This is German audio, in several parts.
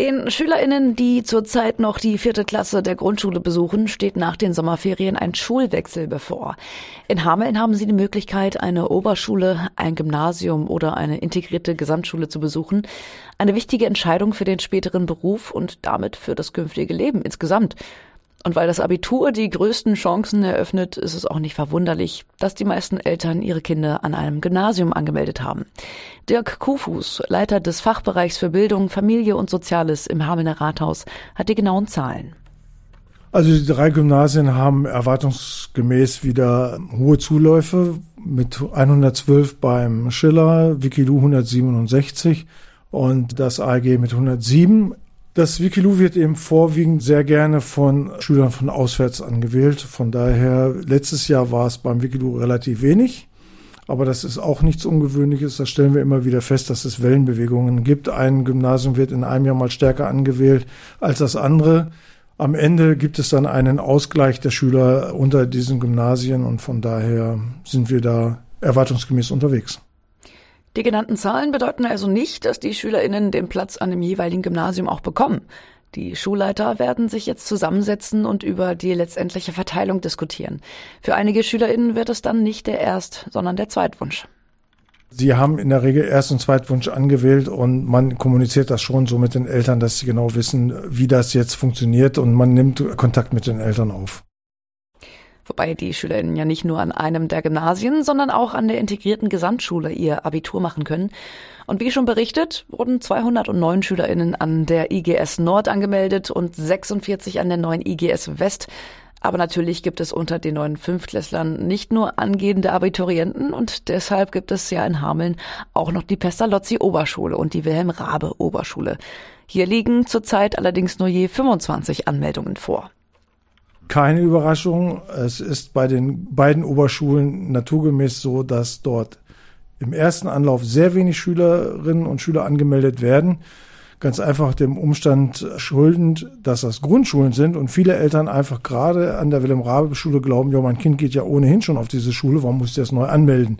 Den SchülerInnen, die zurzeit noch die vierte Klasse der Grundschule besuchen, steht nach den Sommerferien ein Schulwechsel bevor. In Hameln haben sie die Möglichkeit, eine Oberschule, ein Gymnasium oder eine integrierte Gesamtschule zu besuchen. Eine wichtige Entscheidung für den späteren Beruf und damit für das künftige Leben insgesamt. Und weil das Abitur die größten Chancen eröffnet, ist es auch nicht verwunderlich, dass die meisten Eltern ihre Kinder an einem Gymnasium angemeldet haben. Dirk Kufus, Leiter des Fachbereichs für Bildung, Familie und Soziales im Hamelner Rathaus, hat die genauen Zahlen. Also die drei Gymnasien haben erwartungsgemäß wieder hohe Zuläufe mit 112 beim Schiller, Wikilu 167 und das AG mit 107. Das Wikilu wird eben vorwiegend sehr gerne von Schülern von auswärts angewählt. Von daher, letztes Jahr war es beim Wikilu relativ wenig. Aber das ist auch nichts Ungewöhnliches. Da stellen wir immer wieder fest, dass es Wellenbewegungen gibt. Ein Gymnasium wird in einem Jahr mal stärker angewählt als das andere. Am Ende gibt es dann einen Ausgleich der Schüler unter diesen Gymnasien und von daher sind wir da erwartungsgemäß unterwegs. Die genannten Zahlen bedeuten also nicht, dass die SchülerInnen den Platz an dem jeweiligen Gymnasium auch bekommen. Die Schulleiter werden sich jetzt zusammensetzen und über die letztendliche Verteilung diskutieren. Für einige SchülerInnen wird es dann nicht der Erst-, sondern der Zweitwunsch. Sie haben in der Regel Erst- und Zweitwunsch angewählt und man kommuniziert das schon so mit den Eltern, dass sie genau wissen, wie das jetzt funktioniert und man nimmt Kontakt mit den Eltern auf. Wobei die SchülerInnen ja nicht nur an einem der Gymnasien, sondern auch an der integrierten Gesamtschule ihr Abitur machen können. Und wie schon berichtet, wurden 209 SchülerInnen an der IGS Nord angemeldet und 46 an der neuen IGS West. Aber natürlich gibt es unter den neuen Fünftklässlern nicht nur angehende Abiturienten und deshalb gibt es ja in Hameln auch noch die Pestalozzi Oberschule und die Wilhelm Rabe Oberschule. Hier liegen zurzeit allerdings nur je 25 Anmeldungen vor keine Überraschung. Es ist bei den beiden Oberschulen naturgemäß so, dass dort im ersten Anlauf sehr wenig Schülerinnen und Schüler angemeldet werden. Ganz einfach dem Umstand schuldend, dass das Grundschulen sind und viele Eltern einfach gerade an der Wilhelm-Rabe-Schule glauben, ja, mein Kind geht ja ohnehin schon auf diese Schule, warum muss ich das neu anmelden?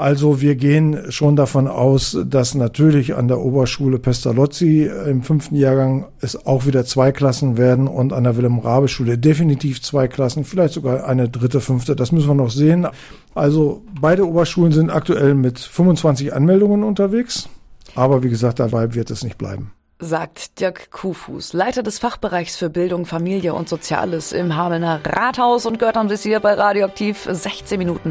Also wir gehen schon davon aus, dass natürlich an der Oberschule Pestalozzi im fünften Jahrgang es auch wieder zwei Klassen werden und an der Wilhelm-Rabe-Schule definitiv zwei Klassen, vielleicht sogar eine dritte, fünfte. Das müssen wir noch sehen. Also beide Oberschulen sind aktuell mit 25 Anmeldungen unterwegs. Aber wie gesagt, dabei wird es nicht bleiben sagt Dirk Kuhfuß, Leiter des Fachbereichs für Bildung, Familie und Soziales im Hamelner Rathaus und gehört dann bis hier bei Radioaktiv 16 Minuten